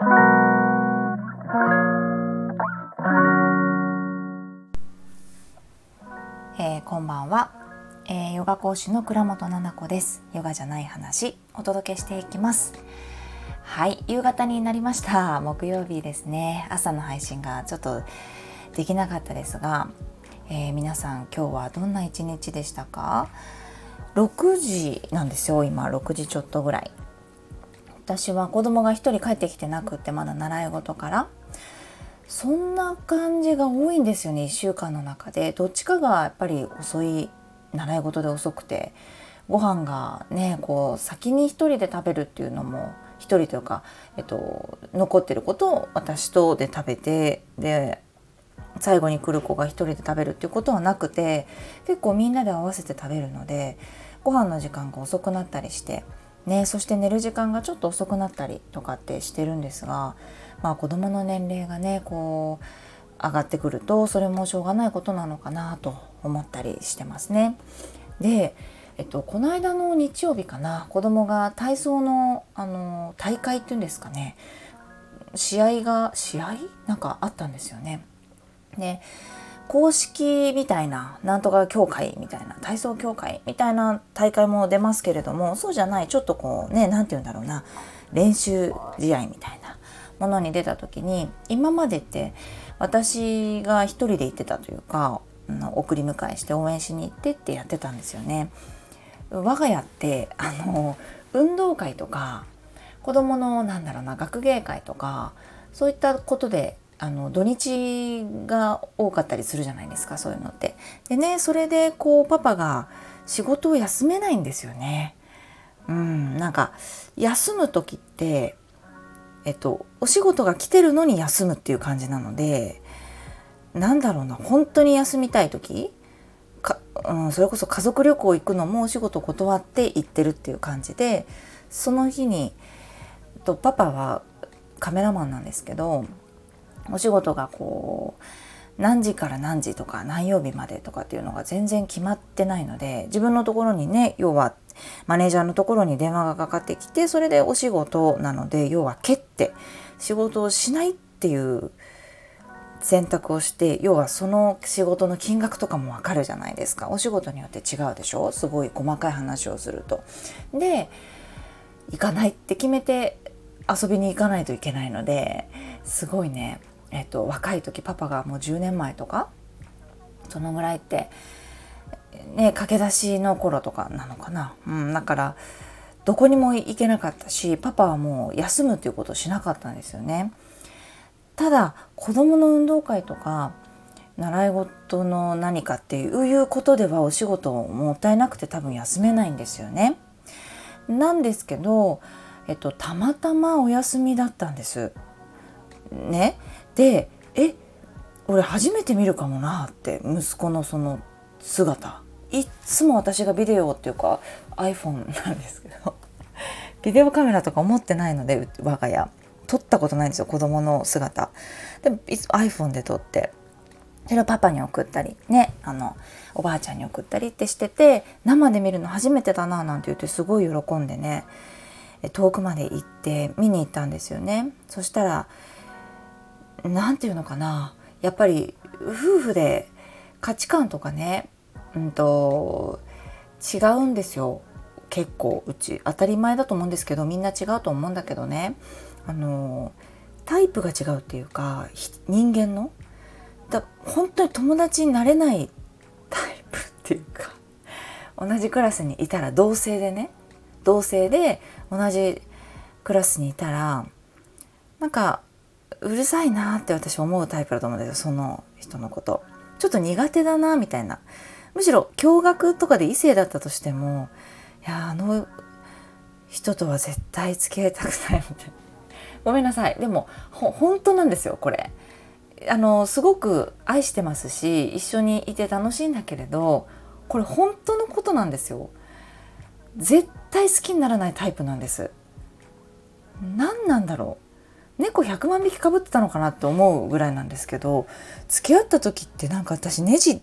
えー、こんばんは、えー、ヨガ講師の倉本々子です。ヨガじゃない話お届けしていきます。はい夕方になりました。木曜日ですね。朝の配信がちょっとできなかったですが、えー、皆さん今日はどんな一日でしたか？6時なんですよ今。6時ちょっとぐらい。私は子供が1人帰ってきてなくってまだ習い事から。そんな感じが多いんですよね1週間の中で。どっちかがやっぱり遅い習い事で遅くて。ご飯がねこう先に1人で食べるっていうのも1人というか、えっと、残ってることを私とで食べてで最後に来る子が1人で食べるっていうことはなくて結構みんなで合わせて食べるのでご飯の時間が遅くなったりしてね、そして寝る時間がちょっと遅くなったりとかってしてるんですが、まあ、子どもの年齢がねこう上がってくるとそれもしょうがないことなのかなと思ったりしてますね。で、えっと、この間の日曜日かな子供が体操のあの大会っていうんですかね試合が試合？なんかあったんですよね。で公式みたいななんとか協会みたいな体操協会みたいな大会も出ますけれどもそうじゃないちょっとこうね何て言うんだろうな練習試合みたいなものに出た時に今までって私が一人で行ってたというか送り迎えして応援しに行ってってやってたんですよね。我が家ってあの運動会とか子どものなんだろうな学芸会とかそういったことであの土日が多かったりするじゃないですかそういうのって。でねそれでこうパパが仕事を休めないんですよね。うん、なんか休む時ってえっとお仕事が来てるのに休むっていう感じなのでなんだろうな本当に休みたい時か、うん、それこそ家族旅行行くのもお仕事断って行ってるっていう感じでその日にえっとパパはカメラマンなんですけどお仕事がこう何時から何時とか何曜日までとかっていうのが全然決まってないので自分のところにね要はマネージャーのところに電話がかかってきてそれでお仕事なので要は蹴って仕事をしないっていう選択をして要はその仕事の金額とかもわかるじゃないですかお仕事によって違うでしょ？すごい細かい話をすると。で行かないって決めて遊びに行かないといけないのですごいねえっと、若い時パパがもう10年前とかそのぐらいってね駆け出しの頃とかなのかな、うん、だからどこにも行けなかったしパパはもう休むっていうことをしなかったんですよね。ただ子どもの運動会とか習い事の何かっていうことではお仕事もったいなくて多分休めないんですよね。なんですけど、えっと、たまたまお休みだったんです。ね、でえ俺初めて見るかもなって息子のその姿。いっつも私がビデオっていうか iPhone なんですけど。ビデオカメラとか持ってないので我が家。撮ったことないんですよ子供の姿。でも iPhone で撮って。それをパパに送ったりねあのおばあちゃんに送ったりってしてて生で見るの初めてだななんて言ってすごい喜んでね遠くまで行って見に行ったんですよね。そしたら何て言うのかな。やっぱり夫婦で価値観とかね、うんと、違うんですよ。結構うち。当たり前だと思うんですけどみんな違うと思うんだけどね。あのタイプが違うっていうか人間の。だ本当に友達になれないタイプっていうか同じクラスにいたら同性でね。同性で同じクラスにいたらなんかうるさいなって私思うタイプだと思うんですよその人のこと。ちょっと苦手だなみたいな。むしろ驚愕とかで異性だったとしてもいやあの人とは絶対付き合いたくないみたいな。ごめんなさい。でもほ本当なんですよこれ。あのすごく愛してますし一緒にいて楽しいんだけれどこれ本当のことなんですよ。絶対好きにならないタイプなんです。何なんだろう。猫100万匹かぶってたのかなって思うぐらいなんですけど付き合った時ってなんか私ネジ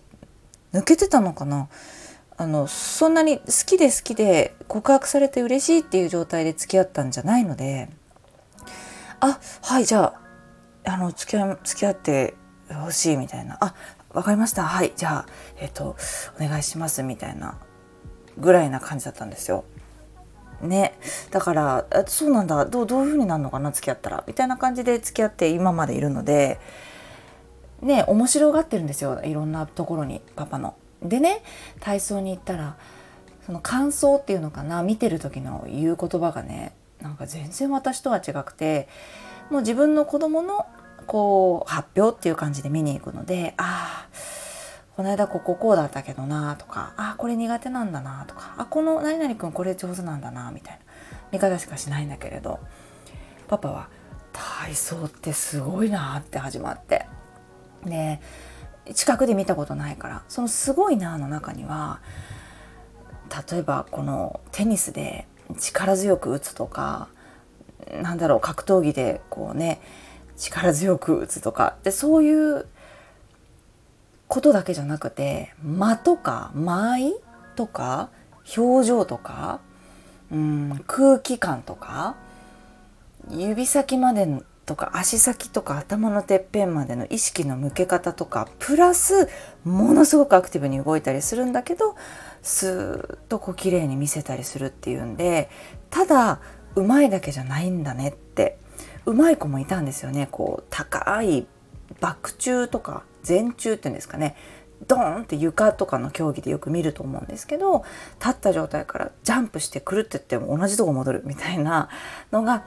抜けてたのかな？あのそんなに好きで好きで告白されて嬉しいっていう状態で付き合ったんじゃないのであはいじゃああの付き合付き合ってほしいみたいな。あわかりました。はいじゃあえっ、とお願いしますみたいなぐらいな感じだったんですよ。ね。だからそうなんだ。どうどういう風になるのかな付き合ったら。みたいな感じで付き合って今までいるのでね面白がってるんですよ。いろんなところにパパの。でね体操に行ったらその感想っていうのかな見てる時の言う言葉がねなんか全然私とは違くてもう自分の子供のこう発表っていう感じで見に行くのでああこの間こここうだったけどなとかあこれ苦手なんだなとかあこの何々くんこれ上手なんだなみたいな見方しかしないんだけれどパパは体操ってすごいなって始まってで近くで見たことないからそのすごいなの中には例えばこのテニスで力強く打つとかなんだろう格闘技でこうね力強く打つとかでそういうことだけじゃなくて間とか間合いとか表情とか、うん、空気感とか指先までとか足先とか頭のてっぺんまでの意識の向け方とかプラスものすごくアクティブに動いたりするんだけどスーッとこう綺麗に見せたりするっていうんでただうまいだけじゃないんだねってうまい子もいたんですよね。こう高いバク中とか前中っていうんですかね。ドーンって床とかの競技でよく見ると思うんですけど立った状態からジャンプしてくるってっても同じとこ戻るみたいなのが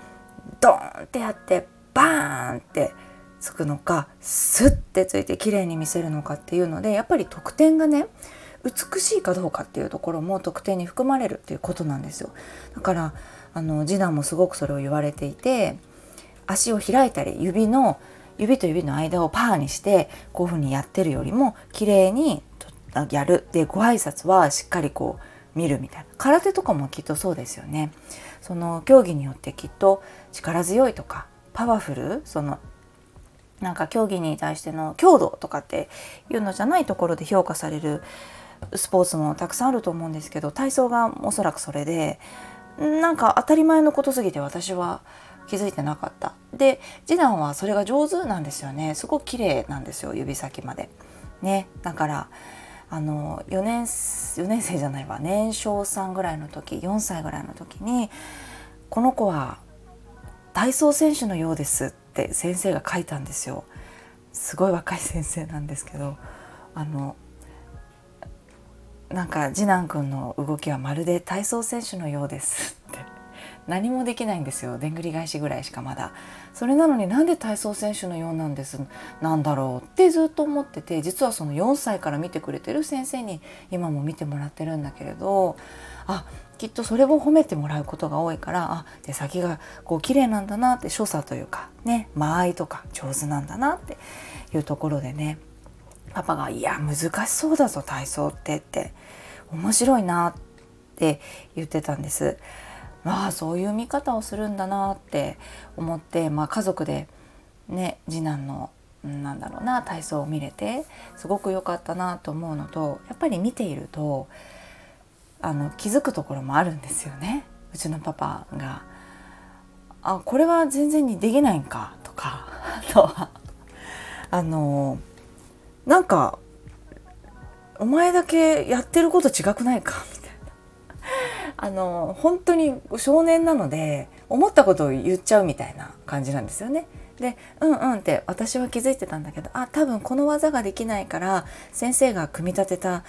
ドーンってやってバーンってつくのかスッてついて綺麗に見せるのかっていうのでやっぱり得点がね美しいかどうかっていうところも得点に含まれるっていうことなんですよ。だからあの次男もすごくそれを言われていて足を開いたり指の指と指の間をパーにしてこういうふうにやってるよりも綺麗にやる。でご挨拶はしっかりこう見るみたいな。空手とかもきっとそうですよね。その競技によってきっと力強いとかパワフルそのなんか競技に対しての強度とかっていうのじゃないところで評価されるスポーツもたくさんあると思うんですけど体操がおそらくそれでなんか当たり前のことすぎて私は気づいてなかった。で次男はそれが上手なんですよね。すごく綺麗なんですよ指先まで。ねだからあの4年4年生じゃないわ。年少さんぐらいの時4歳ぐらいの時にこの子は体操選手のようですって先生が書いたんですよ。すごい若い先生なんですけどあのなんか次男くんの動きはまるで体操選手のようですって。何もできないんですよ。でんぐり返しぐらいしかまだ。それなのになんで体操選手のようなんですなんだろうってずっと思ってて実はその4歳から見てくれてる先生に今も見てもらってるんだけれどあきっとそれを褒めてもらうことが多いからあ手先がこう綺麗なんだなって所作というかね間合いとか上手なんだなっていうところでね。パパが「いや難しそうだぞ体操って」って面白いなって言ってたんです。まあそういう見方をするんだなって思って、まあ、家族でね次男のなんだろうな体操を見れてすごく良かったなと思うのとやっぱり見ているとあの気づくところもあるんですよね。うちのパパが「あこれは全然にできないんか」とかあ とは。あのなんか「お前だけやってること違くないか」みあの本当に少年なので思ったことを言っちゃうみたいな感じなんですよね。で「うんうん」って私は気づいてたんだけどあ多分この技ができないから先生が組み立てた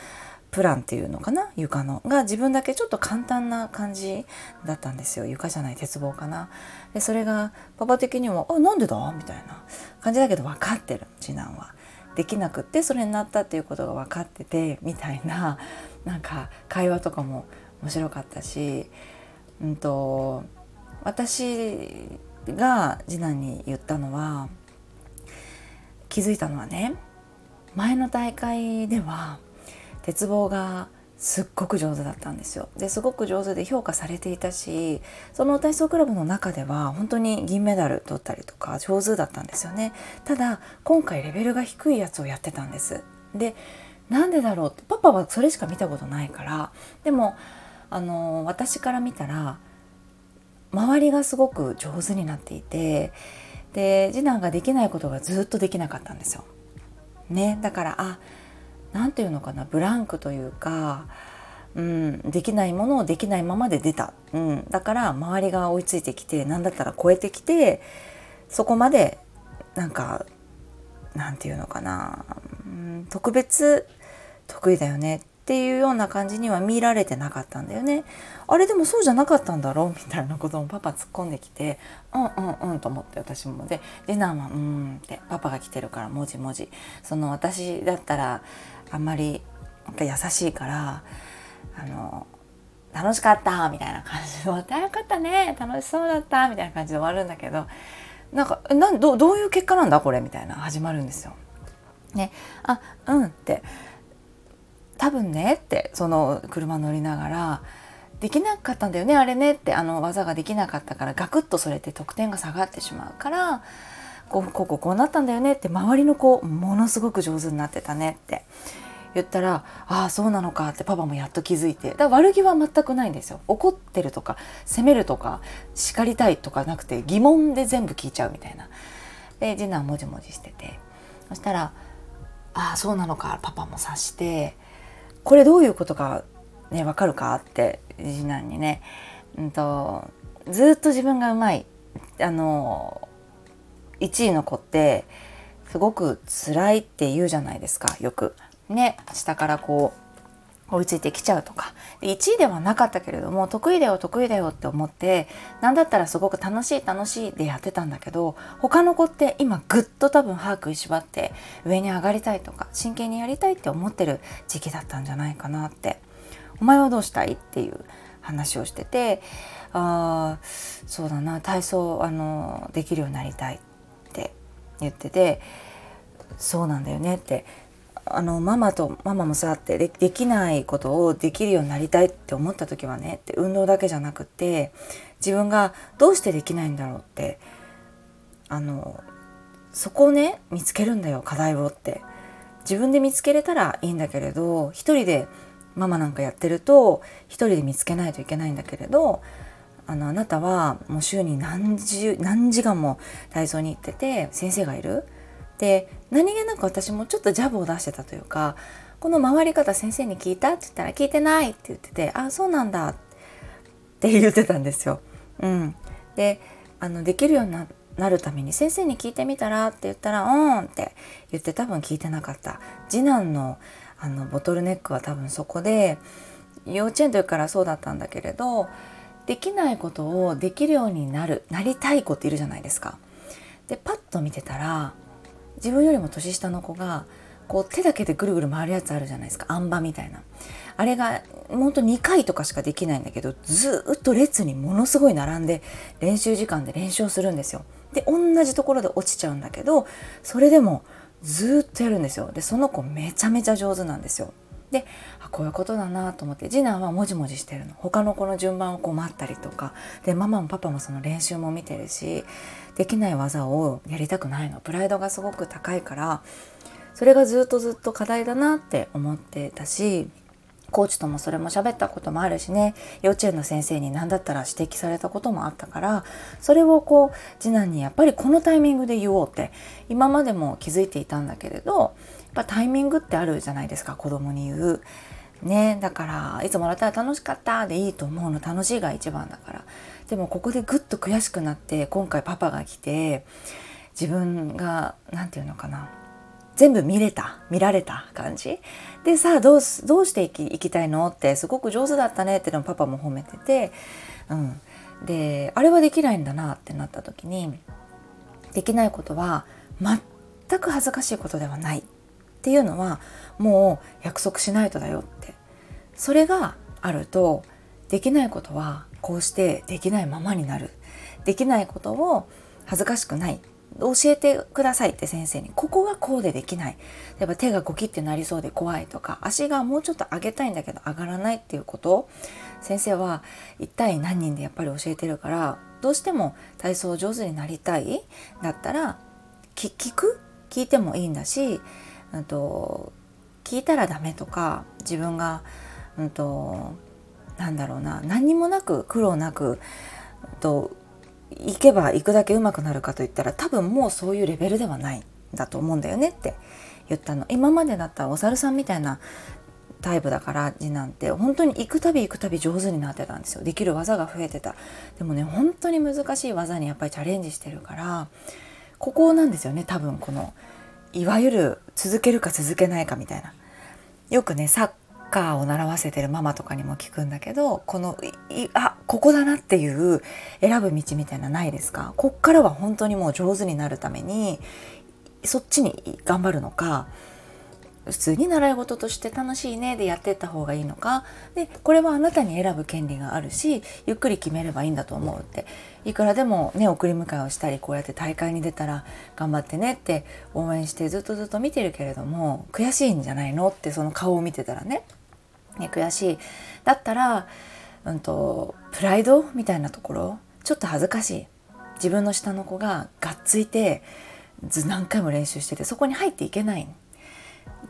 プランっていうのかな？床のが自分だけちょっと簡単な感じだったんですよ床じゃない鉄棒かなでそれがパパ的には「あなんでだ?」みたいな感じだけど分かってる次男は。できなくってそれになったっていうことが分かっててみたいななんか会話とかも面白かったし、うんと、私が次男に言ったのは気づいたのはね前の大会では鉄棒がすっごく上手だったんですよ。ですごく上手で評価されていたしその体操クラブの中では本当に銀メダル取ったりとか上手だったんですよね。ただ今回レベルが低いやつをやってたんです。でなんでだろうってパパはそれしか見たことないからでもあの私から見たら周りがすごく上手になっていてで次男ができないことがずっとできなかったんですよ。ね、だからあ何て言うのかなブランクというか、うん、できないものをできないままで出た、うん、だから周りが追いついてきて何だったら超えてきてそこまでなんかなんて言うのかな、うん、特別得意だよねっていうような感じには見られてなかったんだよね。あれでもそうじゃなかったんだろう？みたいなこともパパ突っ込んできてうんうんうんと思って私も。で次男はうんってパパが来てるからもじもじ。その私だったらあんまり優しいからあの楽しかったみたいな感じで終わってよかったね。楽しそうだったみたいな感じで終わるんだけどなんかなんどどういう結果なんだこれ？みたいな始まるんですよ。ね、あうんって。多分ねってその車乗りながらできなかったんだよねあれねってあの技ができなかったからガクッとそれって得点が下がってしまうからこうこうこうこうなったんだよねって周りの子ものすごく上手になってたねって言ったら「ああそうなのか」ってパパもやっと気づいてだ悪気は全くないんですよ。怒ってるとか責めるとか叱りたいとかなくて疑問で全部聞いちゃうみたいな。で次男もじもじしててそしたら「ああそうなのか」パパも察してこれどういうことかね分かるかって次男にね、うんと、ずっと自分がうまいあの1位の子ってすごく辛いって言うじゃないですかよく。ね下からこう追いついてきちゃうとか。1位ではなかったけれども得意だよ得意だよって思って何だったらすごく楽しい楽しいでやってたんだけど他の子って今ぐっと多分歯食いしばって上に上がりたいとか真剣にやりたいって思ってる時期だったんじゃないかなって。お前はどうしたいっていう話をしててあそうだな体操あのできるようになりたいって言っててそうなんだよねってあのママとママもさってでできないことをできるようになりたいって思った時はねって運動だけじゃなくて自分がどうしてできないんだろうってあのそこをね見つけるんだよ課題をって。自分で見つけれたらいいんだけれど一人でママなんかやってると一人で見つけないといけないんだけれどあのあなたはもう週に何時何時間も体操に行ってて先生がいるで何気なく私もちょっとジャブを出してたというかこの回り方先生に聞いたって言ったら聞いてないって言っててあそうなんだって言ってたんですよ。うん、であのできるようになるために先生に聞いてみたらって言ったら「うん」って言って多分聞いてなかった次男のあのボトルネックは多分そこで幼稚園の時からそうだったんだけれどできないことをできるようになるなりたい子っているじゃないですか。でパッと見てたら自分よりも年下の子がこう手だけでぐるぐる回るやつあるじゃないですか。あん馬みたいな。あれがほんと2回とかしかできないんだけどずっと列にものすごい並んで練習時間で練習をするんですよ。で同じところで落ちちゃうんだけどそれでもずっとやるんですよ。でその子めちゃめちゃ上手なんですよ。でこういうことだなと思って次男はもじもじしてるの。他の子の順番をこう待ったりとか。でママもパパもその練習も見てるしできない技をやりたくないの。プライドがすごく高いからそれがずっとずっと課題だなって思ってたしコーチともそれも喋ったこともあるしね。幼稚園の先生に何だったら指摘されたこともあったからそれをこう次男にやっぱりこのタイミングで言おうって今までも気づいていたんだけれどぱタイミングってあるじゃないですか子供に言う。ね、だからいつもらったら楽しかったでいいと思うの。楽しいが一番だから。でもここでぐっと悔しくなって今回パパが来て自分が何て言うのかな。全部見れた。見られた感じ。でさあどうどうしていきいきたいの？ってすごく上手だったね。ってのパパも褒めてて、うん、であれはできないんだなってなった時にできないことは全く恥ずかしいことではない。っっていうのはもう約束しないとだよって。それがあるとできないことはこうしてできないままになる。できないことを恥ずかしくない。教えてくださいって先生に。ここはこうでできない。例えば手がゴキってなりそうで怖いとか足がもうちょっと上げたいんだけど上がらないっていうこと。先生は一体何人でやっぱり教えてるからどうしても体操上手になりたい。だったら聞く？聞いてもいいんだし、うんと、聞いたらダメとか自分が、うんと、なんだろうな何にもなく苦労なくと行けば行くだけ上手くなるかといったら多分もうそういうレベルではないんだと思うんだよねって言ったの。今までだったらお猿さんみたいなタイプだから次男って本当に行くたび行くたび上手になってたんですよ。できる技が増えてた。でもね本当に難しい技にやっぱりチャレンジしてるからここなんですよね多分このいわゆる続けるか続けないかみたいな。よくねサッカーを習わせてるママとかにも聞くんだけどこのいあここだなっていう選ぶ道みたいなないですか？こっからは本当にもう上手になるためにそっちに頑張るのか普通に習い事として楽しいねでやってった方がいいのか？でこれはあなたに選ぶ権利があるしゆっくり決めればいいんだと思うって。いくらでもね送り迎えをしたりこうやって大会に出たら頑張ってねって応援してずっとずっと見てるけれども悔しいんじゃないのってその顔を見てたらね。ね悔しい。だったら、うんと、プライドみたいなところちょっと恥ずかしい。自分の下の子ががっついて何回も練習しててそこに入っていけない。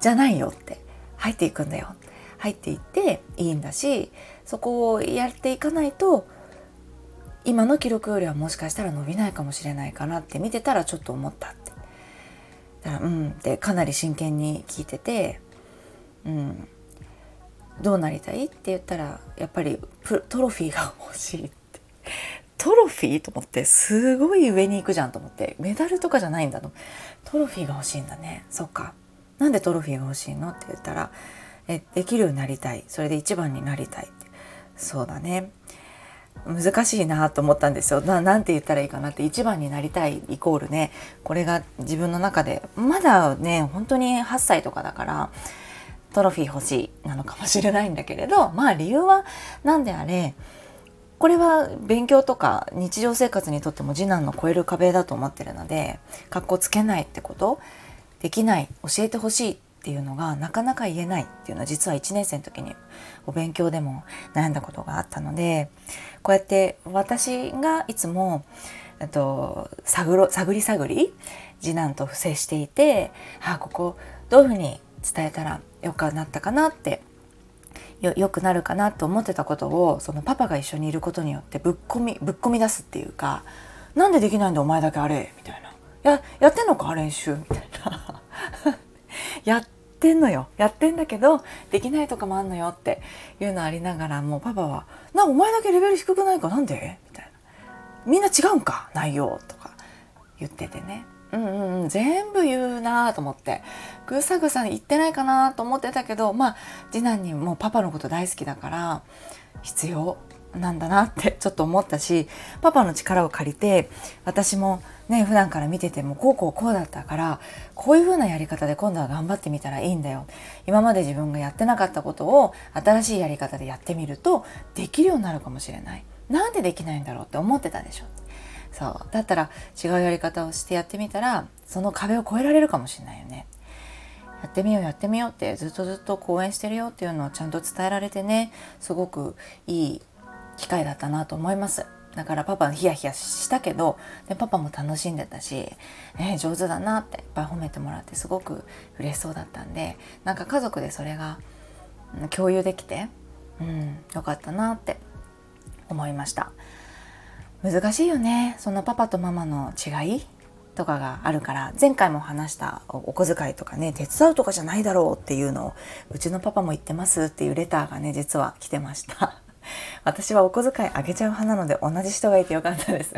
じゃないよって。入っていくんだよ。入っていっていいんだしそこをやっていかないと今の記録よりはもしかしたら伸びないかもしれないかなって見てたらちょっと思ったって。だからうんってかなり真剣に聞いててうんどうなりたいって言ったらやっぱりトロフィーが欲しいって。トロフィーと思ってすごい上に行くじゃんと思ってメダルとかじゃないんだとトロフィーが欲しいんだね。そっか。なんでトロフィーが欲しいの？って言ったらえできるようになりたい。それで一番になりたいって。そうだね。難しいなと思ったんですよ。ななんて言ったらいいかなって。一番になりたいイコールねこれが自分の中でまだね本当に8歳とかだからトロフィー欲しいなのかもしれないんだけれどまあ理由は何であれこれは勉強とか日常生活にとっても次男の超える壁だと思ってるので格好つけないってこと。できない教えてほしいっていうのがなかなか言えないっていうのは実は1年生の時にお勉強でも悩んだことがあったのでこうやって私がいつもと探ろ探り探り次男と接していてあここどういうふうに伝えたらよくなったかなってよよくなるかなと思ってたことをそのパパが一緒にいることによってぶっ込みぶっ込み出すっていうか「なんでできないんだお前だけあれ」みたいな「ややってんのか練習」みたいな。やってんのよ。やってんだけどできないとかもあんのよっていうのありながらもうパパは「なお前だけレベル低くないか？なんで?」みたいな「みんな違うんか？内容」とか言っててね。うんうんうん、全部言うなと思って。ぐさぐさ言ってないかなと思ってたけどまあ次男にもうパパのこと大好きだから必要。なんだなってちょっと思ったしパパの力を借りて私もね普段から見ててもこうこうこうだったからこういう風なやり方で今度は頑張ってみたらいいんだよ。今まで自分がやってなかったことを新しいやり方でやってみるとできるようになるかもしれない。なんでできないんだろうって思ってたでしょ。そう。だったら違うやり方をしてやってみたらその壁を越えられるかもしれないよね。やってみようやってみようってずっとずっと講演してるよっていうのをちゃんと伝えられてねすごくいい機会だったなと思います。だからパパヒヤヒヤしたけどでパパも楽しんでたし、えー、上手だなっていっぱい褒めてもらってすごく嬉しそうだったんでなんか家族でそれが共有できて、うん、よかったなって思いました。難しいよね。そのパパとママの違いとかがあるから前回も話したお小遣いとかね手伝うとかじゃないだろうっていうのをうちのパパも言ってますっていうレターがね実は来てました。私はお小遣いあげちゃう派なので同じ人がいてよかったです。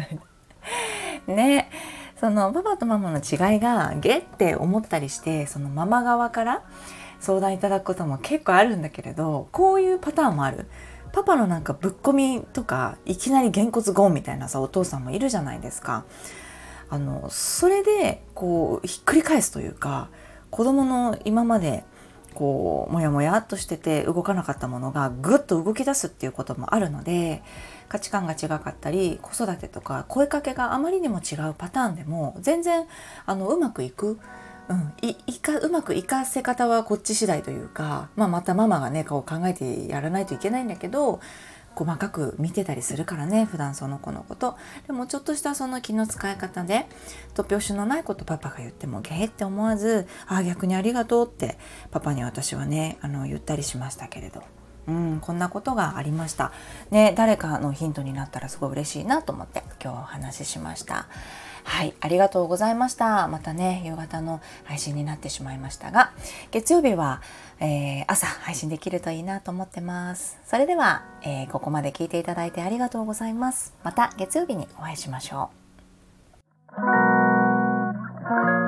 ね。そのパパとママの違いがゲって思ったりしてそのママ側から相談いただくことも結構あるんだけれどこういうパターンもある。パパのなんかぶっ込みとかいきなりげんこつゴンみたいなさお父さんもいるじゃないですか。あのそれでこうひっくり返すというか子供の今までこうモヤモヤっとしてて動かなかったものがぐっと動き出すっていうこともあるので価値観が違かったり子育てとか声かけがあまりにも違うパターンでも全然あのうまくいくうん、いいかうまくいかせ方はこっち次第というか、まあ、またママがねこう考えてやらないといけないんだけど細かく見てたりするからね普段その子のことでもちょっとしたその気の使い方で突拍子のないことパパが言ってもゲーって思わずああ逆にありがとうってパパに私はねあの言ったりしましたけれど、うん、こんなことがありました。ね、誰かのヒントになったらすごい嬉しいなと思って今日お話ししました。はい、ありがとうございました。またね、夕方の配信になってしまいましたが、月曜日は、えー、朝配信できるといいなと思ってます。それでは、えー、ここまで聞いていただいてありがとうございます。また月曜日にお会いしましょう。